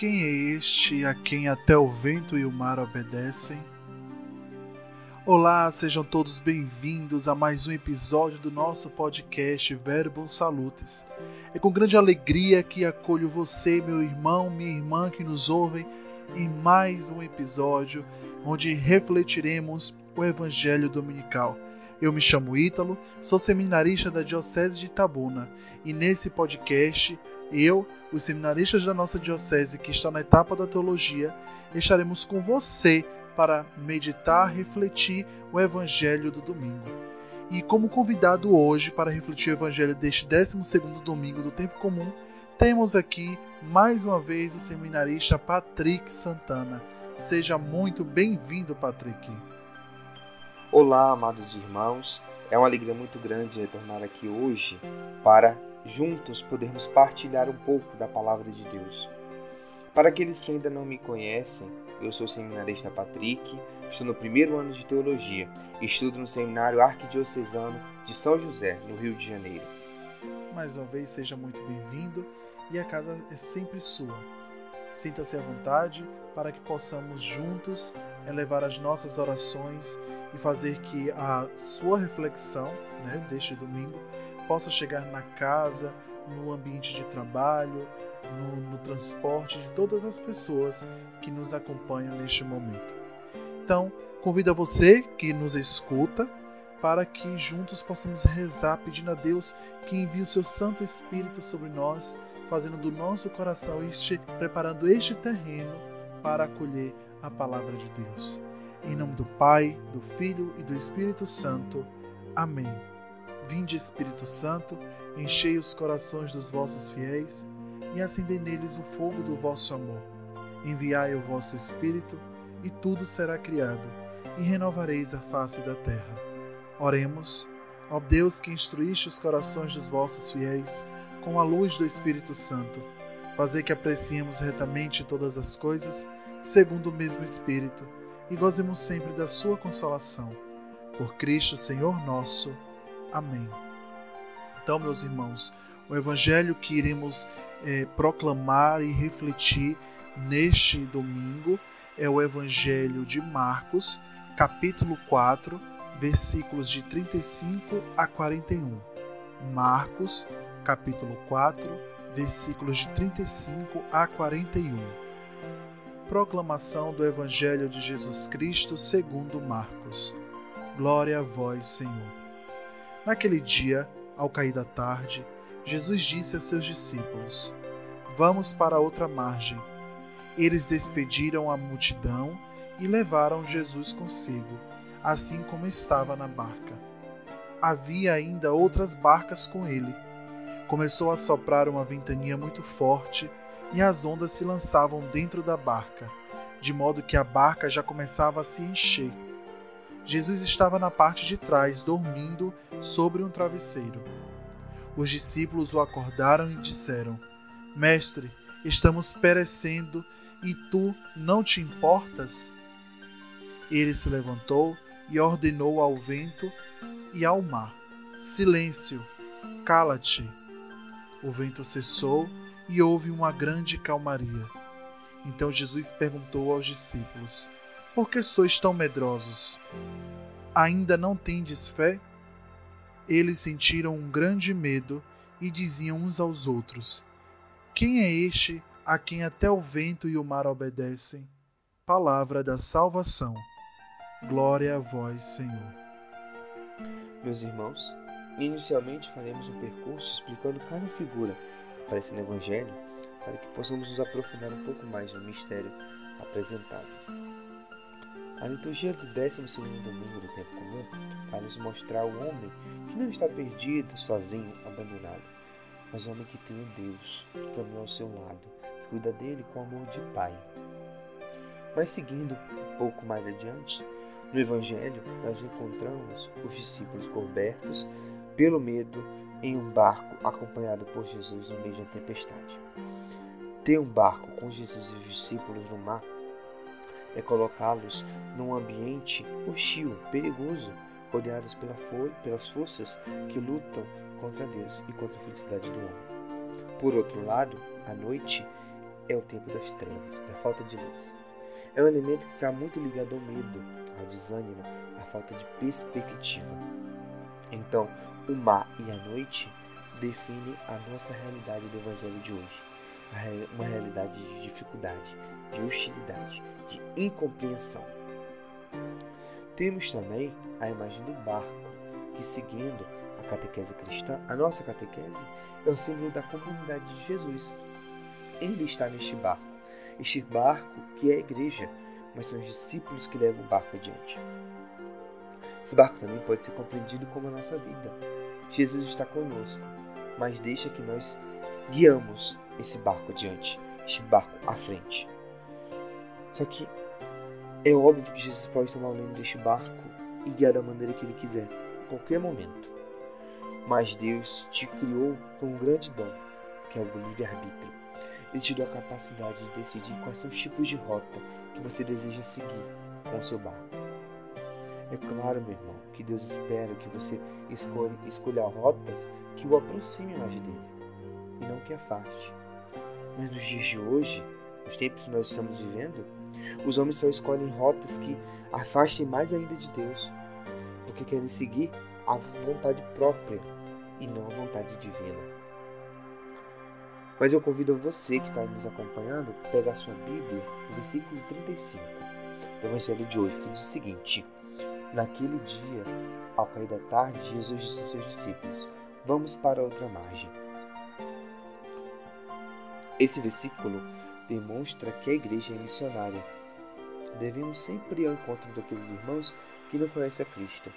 Quem é este a quem até o vento e o mar obedecem? Olá, sejam todos bem-vindos a mais um episódio do nosso podcast Verbum Salutes. É com grande alegria que acolho você, meu irmão, minha irmã que nos ouvem, em mais um episódio onde refletiremos o Evangelho Dominical. Eu me chamo Ítalo, sou seminarista da Diocese de Itabuna e nesse podcast eu, os seminaristas da nossa diocese que está na etapa da teologia, estaremos com você para meditar, refletir o evangelho do domingo. E como convidado hoje para refletir o evangelho deste 12º domingo do tempo comum, temos aqui mais uma vez o seminarista Patrick Santana. Seja muito bem-vindo, Patrick. Olá, amados irmãos. É uma alegria muito grande retornar aqui hoje para juntos podermos partilhar um pouco da palavra de Deus. Para aqueles que ainda não me conhecem, eu sou o seminarista Patrick, estou no primeiro ano de teologia e estudo no Seminário Arquidiocesano de São José, no Rio de Janeiro. Mais uma vez, seja muito bem-vindo e a casa é sempre sua. Sinta-se à vontade para que possamos juntos elevar as nossas orações e fazer que a sua reflexão né, deste domingo possa chegar na casa, no ambiente de trabalho, no, no transporte de todas as pessoas que nos acompanham neste momento. Então, convido a você que nos escuta para que juntos possamos rezar pedindo a Deus que envie o seu Santo Espírito sobre nós, fazendo do nosso coração este, preparando este terreno para acolher a palavra de Deus. Em nome do Pai, do Filho e do Espírito Santo. Amém. Vinde, Espírito Santo, enchei os corações dos vossos fiéis e acendei neles o fogo do vosso amor. Enviai o vosso Espírito, e tudo será criado, e renovareis a face da terra. Oremos, ó Deus que instruíste os corações dos vossos fiéis com a luz do Espírito Santo, fazei que apreciemos retamente todas as coisas, segundo o mesmo Espírito, e gozemos sempre da sua consolação. Por Cristo, Senhor nosso. Amém. Então, meus irmãos, o evangelho que iremos é, proclamar e refletir neste domingo é o evangelho de Marcos, capítulo 4, versículos de 35 a 41. Marcos, capítulo 4, versículos de 35 a 41. Proclamação do Evangelho de Jesus Cristo segundo Marcos. Glória a vós, Senhor. Naquele dia, ao cair da tarde, Jesus disse a seus discípulos: Vamos para outra margem. Eles despediram a multidão e levaram Jesus consigo, assim como estava na barca. Havia ainda outras barcas com ele. Começou a soprar uma ventania muito forte e as ondas se lançavam dentro da barca, de modo que a barca já começava a se encher. Jesus estava na parte de trás, dormindo sobre um travesseiro. Os discípulos o acordaram e disseram: Mestre, estamos perecendo e tu não te importas? Ele se levantou e ordenou ao vento e ao mar: Silêncio, cala-te. O vento cessou e houve uma grande calmaria. Então Jesus perguntou aos discípulos: por que sois tão medrosos? Ainda não tendes fé? Eles sentiram um grande medo e diziam uns aos outros: Quem é este a quem até o vento e o mar obedecem? Palavra da salvação. Glória a vós, Senhor. Meus irmãos, inicialmente faremos um percurso explicando cada figura que aparece no Evangelho para que possamos nos aprofundar um pouco mais no mistério apresentado. A liturgia do 12 domingo do tempo comum vai nos mostrar o homem que não está perdido, sozinho, abandonado, mas o homem que tem Deus, que caminha ao seu lado, que cuida dele com amor de pai. Mas seguindo um pouco mais adiante, no Evangelho nós encontramos os discípulos cobertos pelo medo em um barco acompanhado por Jesus no meio da tempestade. Ter um barco com Jesus e os discípulos no mar é colocá-los num ambiente hostil, perigoso, rodeados pela for pelas forças que lutam contra Deus e contra a felicidade do homem. Por outro lado, a noite é o tempo das trevas, da falta de luz. É um elemento que está muito ligado ao medo, ao desânimo, à falta de perspectiva. Então, o mar e a noite definem a nossa realidade do Evangelho de hoje. Uma realidade de dificuldade, de hostilidade, de incompreensão. Temos também a imagem do barco, que seguindo a catequese cristã, a nossa catequese é o símbolo da comunidade de Jesus. Ele está neste barco, este barco que é a igreja, mas são os discípulos que levam o barco adiante. Esse barco também pode ser compreendido como a nossa vida. Jesus está conosco, mas deixa que nós guiamos esse barco adiante, este barco à frente. Só que é óbvio que Jesus pode tomar o leme deste barco e guiar da maneira que ele quiser, em qualquer momento. Mas Deus te criou com um grande dom, que é o livre-arbítrio. Ele te deu a capacidade de decidir quais são os tipos de rota que você deseja seguir com o seu barco. É claro, meu irmão, que Deus espera que você escolha, escolha rotas que o aproximem mais dele e não que afaste. Mas nos dias de hoje, nos tempos que nós estamos vivendo, os homens só escolhem rotas que afastem mais ainda de Deus, porque querem seguir a vontade própria e não a vontade divina. Mas eu convido você que está nos acompanhando a pegar sua Bíblia, no versículo 35 do Evangelho de hoje, que diz o seguinte: Naquele dia, ao cair da tarde, Jesus disse a seus discípulos: Vamos para outra margem. Esse versículo demonstra que a igreja é missionária. Devemos sempre ir ao encontro daqueles irmãos que não conhecem a Cristo.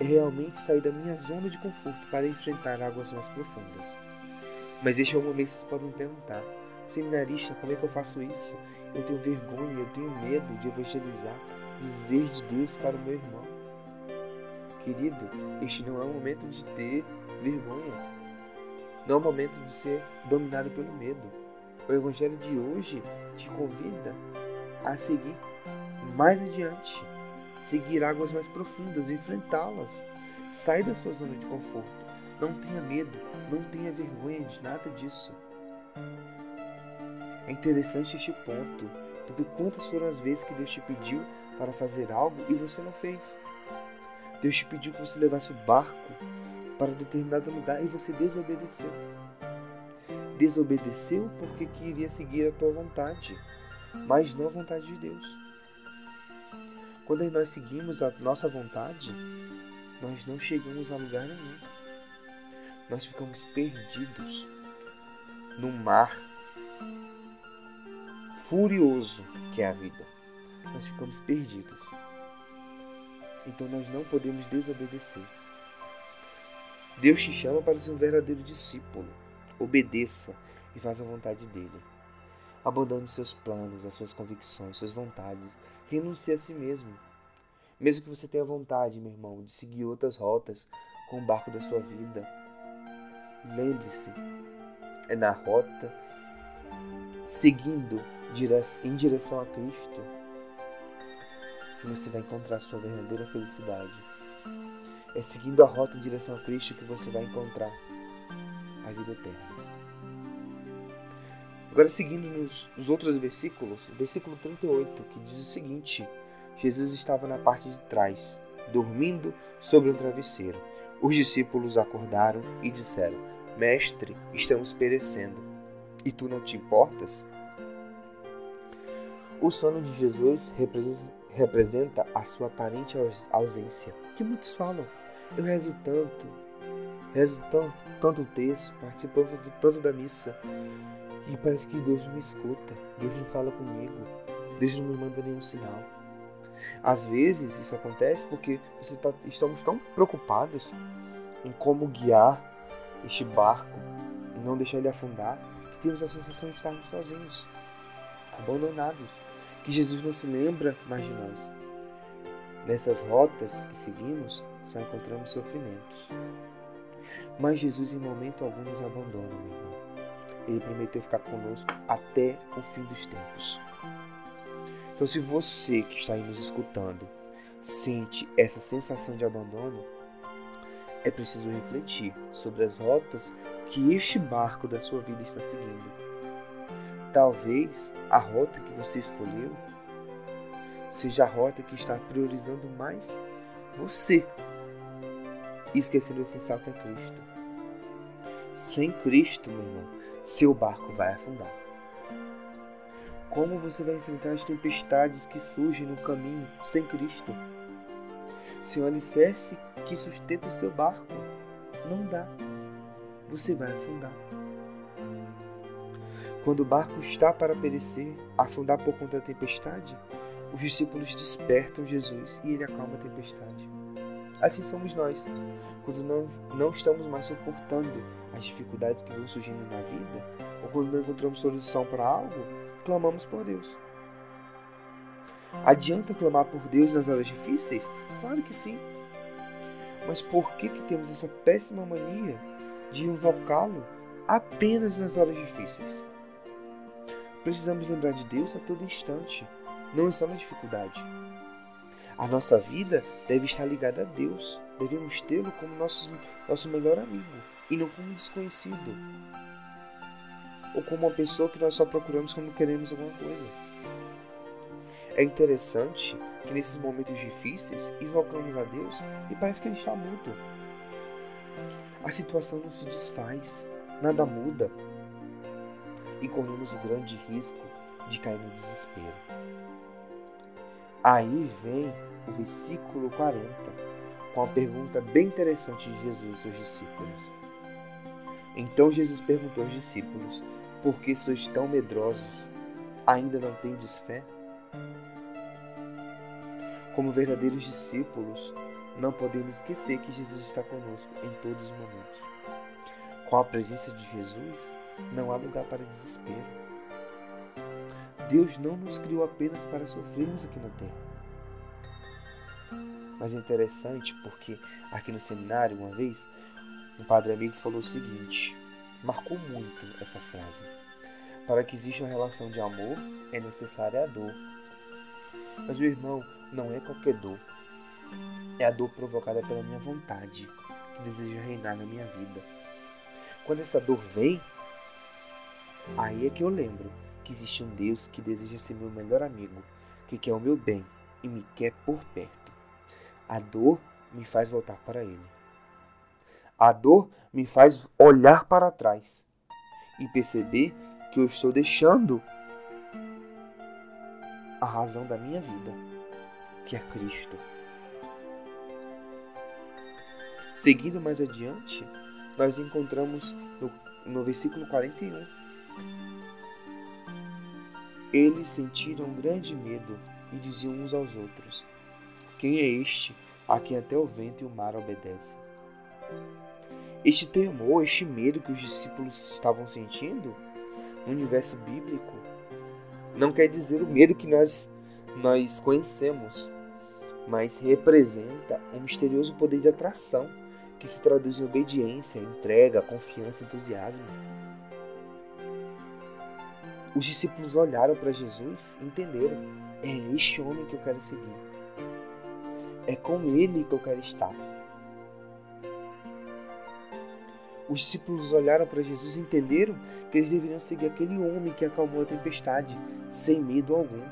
É realmente sair da minha zona de conforto para enfrentar águas mais profundas. Mas este é o momento que vocês podem me perguntar: seminarista, como é que eu faço isso? Eu tenho vergonha, eu tenho medo de evangelizar, dizer de Deus para o meu irmão. Querido, este não é o momento de ter vergonha. Não é o momento de ser dominado pelo medo. O Evangelho de hoje te convida a seguir mais adiante, seguir águas mais profundas, enfrentá-las. Sai da sua zona de conforto. Não tenha medo, não tenha vergonha de nada disso. É interessante este ponto, porque quantas foram as vezes que Deus te pediu para fazer algo e você não fez? Deus te pediu que você levasse o barco para determinado lugar e você desobedeceu. Desobedeceu porque queria seguir a tua vontade, mas não a vontade de Deus. Quando nós seguimos a nossa vontade, nós não chegamos a lugar nenhum. Nós ficamos perdidos no mar furioso que é a vida. Nós ficamos perdidos. Então nós não podemos desobedecer. Deus te chama para ser um verdadeiro discípulo. Obedeça e faça a vontade dele. Abandone seus planos, as suas convicções, suas vontades. Renuncie a si mesmo. Mesmo que você tenha vontade, meu irmão, de seguir outras rotas com o barco da sua vida, lembre-se, é na rota seguindo em direção a Cristo que você vai encontrar a sua verdadeira felicidade. É seguindo a rota em direção a Cristo que você vai encontrar a vida eterna. Agora, seguindo nos, nos outros versículos, versículo 38, que diz o seguinte: Jesus estava na parte de trás, dormindo sobre um travesseiro. Os discípulos acordaram e disseram: Mestre, estamos perecendo, e tu não te importas? O sono de Jesus representa a sua aparente ausência, que muitos falam. Eu rezo tanto, rezo tanto, o texto, participo tanto da missa, e parece que Deus não me escuta, Deus não fala comigo, Deus não me manda nenhum sinal. Às vezes isso acontece porque tá, estamos tão preocupados em como guiar este barco e não deixar ele afundar que temos a sensação de estarmos sozinhos, abandonados, que Jesus não se lembra mais de nós. Nessas rotas que seguimos, só encontramos sofrimentos. Mas Jesus em momento algum nos abandona, meu irmão. Ele prometeu ficar conosco até o fim dos tempos. Então, se você que está aí nos escutando sente essa sensação de abandono, é preciso refletir sobre as rotas que este barco da sua vida está seguindo. Talvez a rota que você escolheu seja a rota que está priorizando mais você e esquecendo o essencial que é Cristo. Sem Cristo, meu irmão, seu barco vai afundar. Como você vai enfrentar as tempestades que surgem no caminho sem Cristo? Sem o alicerce que sustenta o seu barco, não dá. Você vai afundar. Quando o barco está para perecer, afundar por conta da tempestade, os discípulos despertam Jesus e ele acalma a tempestade. Assim somos nós. Quando não, não estamos mais suportando as dificuldades que vão surgindo na vida, ou quando não encontramos solução para algo, clamamos por Deus. Adianta clamar por Deus nas horas difíceis? Claro que sim. Mas por que, que temos essa péssima mania de invocá-lo apenas nas horas difíceis? Precisamos lembrar de Deus a todo instante, não só na dificuldade. A nossa vida deve estar ligada a Deus. Devemos tê-lo como nosso, nosso melhor amigo e não como um desconhecido. Ou como uma pessoa que nós só procuramos quando queremos alguma coisa. É interessante que nesses momentos difíceis invocamos a Deus e parece que Ele está mudo. A situação não se desfaz, nada muda e corremos o grande risco de cair no desespero. Aí vem o versículo 40, com a pergunta bem interessante de Jesus aos seus discípulos. Então Jesus perguntou aos discípulos: Por que sois tão medrosos? Ainda não tendes fé? Como verdadeiros discípulos, não podemos esquecer que Jesus está conosco em todos os momentos. Com a presença de Jesus, não há lugar para desespero. Deus não nos criou apenas para sofrermos aqui na terra. Mas é interessante porque aqui no seminário, uma vez, um padre amigo falou o seguinte: marcou muito essa frase. Para que exista uma relação de amor, é necessária a dor. Mas, meu irmão, não é qualquer dor. É a dor provocada pela minha vontade, que deseja reinar na minha vida. Quando essa dor vem, aí é que eu lembro que existe um Deus que deseja ser meu melhor amigo, que quer o meu bem e me quer por perto. A dor me faz voltar para Ele. A dor me faz olhar para trás e perceber que eu estou deixando a razão da minha vida, que é Cristo. Seguindo mais adiante, nós encontramos no, no versículo 41. Eles sentiram grande medo e diziam uns aos outros: quem é este a quem até o vento e o mar obedecem? Este temor, este medo que os discípulos estavam sentindo no universo bíblico não quer dizer o medo que nós, nós conhecemos, mas representa um misterioso poder de atração que se traduz em obediência, entrega, confiança, entusiasmo. Os discípulos olharam para Jesus e entenderam: é este homem que eu quero seguir. É com Ele que eu quero estar. Os discípulos olharam para Jesus e entenderam que eles deveriam seguir aquele homem que acalmou a tempestade, sem medo algum.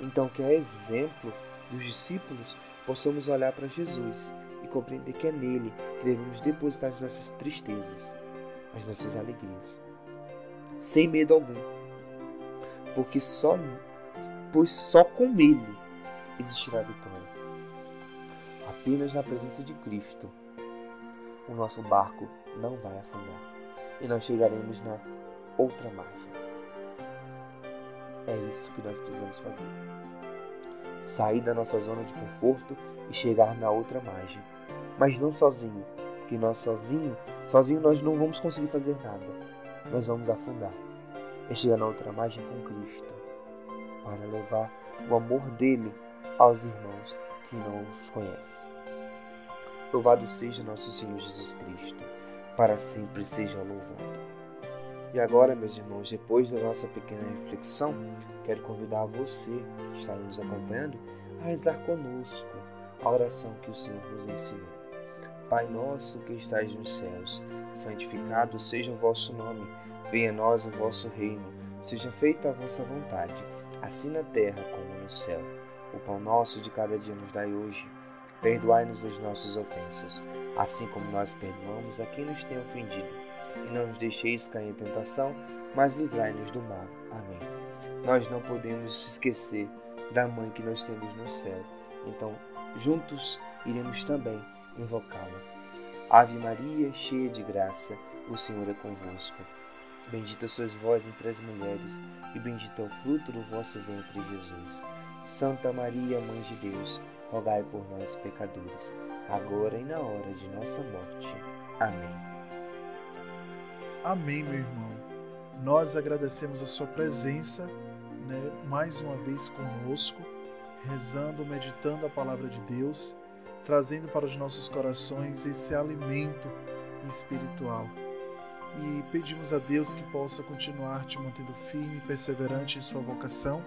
Então, que é exemplo dos discípulos, possamos olhar para Jesus e compreender que é nele que devemos depositar as nossas tristezas, as nossas alegrias, sem medo algum, porque só, pois só com ele existirá vitória. Apenas na presença de Cristo, o nosso barco não vai afundar e nós chegaremos na outra margem. É isso que nós precisamos fazer. Sair da nossa zona de conforto e chegar na outra margem. Mas não sozinho, porque nós sozinho, sozinho nós não vamos conseguir fazer nada. Nós vamos afundar. É chegar na outra margem com Cristo, para levar o amor dele aos irmãos que não os conhecem. Louvado seja nosso Senhor Jesus Cristo, para sempre seja louvado. E agora, meus irmãos, depois da nossa pequena reflexão, quero convidar você que está nos acompanhando a rezar conosco a oração que o Senhor nos ensinou. Pai nosso que estais nos céus, santificado seja o vosso nome, venha a nós o vosso reino, seja feita a vossa vontade, assim na terra como no céu. O pão nosso de cada dia nos dai hoje. Perdoai-nos as nossas ofensas, assim como nós perdoamos a quem nos tem ofendido e não nos deixeis cair em tentação, mas livrai-nos do mal. Amém. Nós não podemos esquecer da mãe que nós temos no céu. Então, juntos iremos também invocá-la. Ave Maria, cheia de graça, o Senhor é convosco. Bendita sois vós entre as mulheres, e bendito é o fruto do vosso ventre, Jesus. Santa Maria, Mãe de Deus, rogai por nós, pecadores, agora e na hora de nossa morte. Amém. Amém, meu irmão. Nós agradecemos a sua presença, né, mais uma vez conosco, rezando, meditando a palavra de Deus, trazendo para os nossos corações esse alimento espiritual. E pedimos a Deus que possa continuar te mantendo firme e perseverante em sua vocação,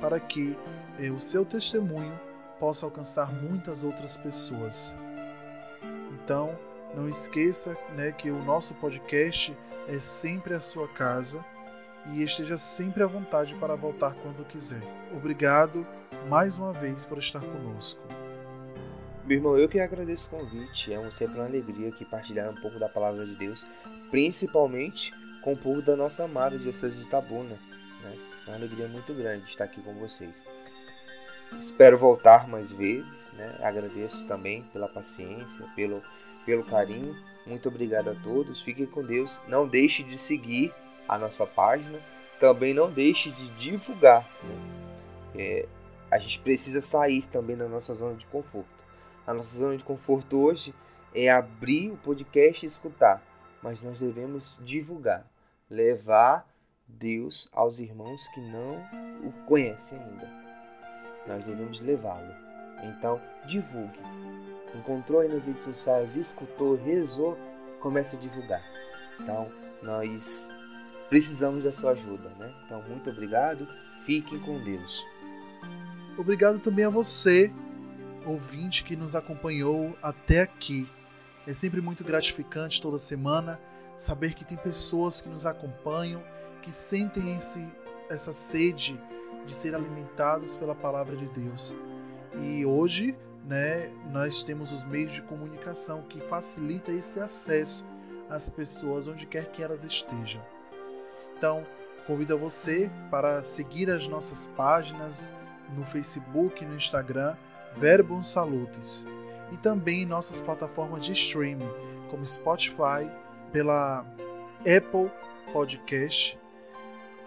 para que eh, o seu testemunho possa alcançar muitas outras pessoas. Então, não esqueça né, que o nosso podcast é sempre a sua casa e esteja sempre à vontade para voltar quando quiser. Obrigado mais uma vez por estar conosco. Meu irmão, eu que agradeço o convite. É sempre uma alegria aqui partilhar um pouco da palavra de Deus, principalmente com o povo da nossa amada Diocese de Itabuna. Né? Uma alegria muito grande estar aqui com vocês. Espero voltar mais vezes. Né? Agradeço também pela paciência, pelo pelo carinho. Muito obrigado a todos. Fiquem com Deus. Não deixe de seguir a nossa página. Também não deixe de divulgar. É, a gente precisa sair também da nossa zona de conforto. A nossa zona de conforto hoje é abrir o podcast e escutar, mas nós devemos divulgar, levar Deus aos irmãos que não o conhecem ainda. Nós devemos levá-lo. Então, divulgue encontrou aí nas redes sociais, escutou, rezou, comece a divulgar. Então, nós precisamos da sua ajuda, né? Então, muito obrigado. Fiquem com Deus. Obrigado também a você, ouvinte que nos acompanhou até aqui. É sempre muito gratificante toda semana saber que tem pessoas que nos acompanham, que sentem esse, essa sede de ser alimentados pela palavra de Deus. E hoje né, nós temos os meios de comunicação que facilita esse acesso às pessoas onde quer que elas estejam. Então, convido você para seguir as nossas páginas no Facebook e no Instagram, Verbum Salutes, e também nossas plataformas de streaming, como Spotify, pela Apple Podcast,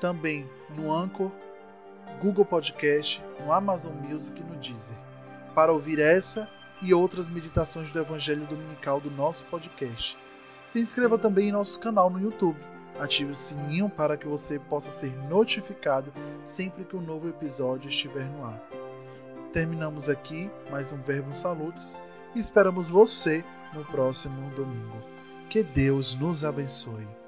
também no Anchor, Google Podcast, no Amazon Music e no Deezer para ouvir essa e outras meditações do Evangelho Dominical do nosso podcast. Se inscreva também em nosso canal no YouTube. Ative o sininho para que você possa ser notificado sempre que um novo episódio estiver no ar. Terminamos aqui mais um Verbo Saludos e esperamos você no próximo domingo. Que Deus nos abençoe.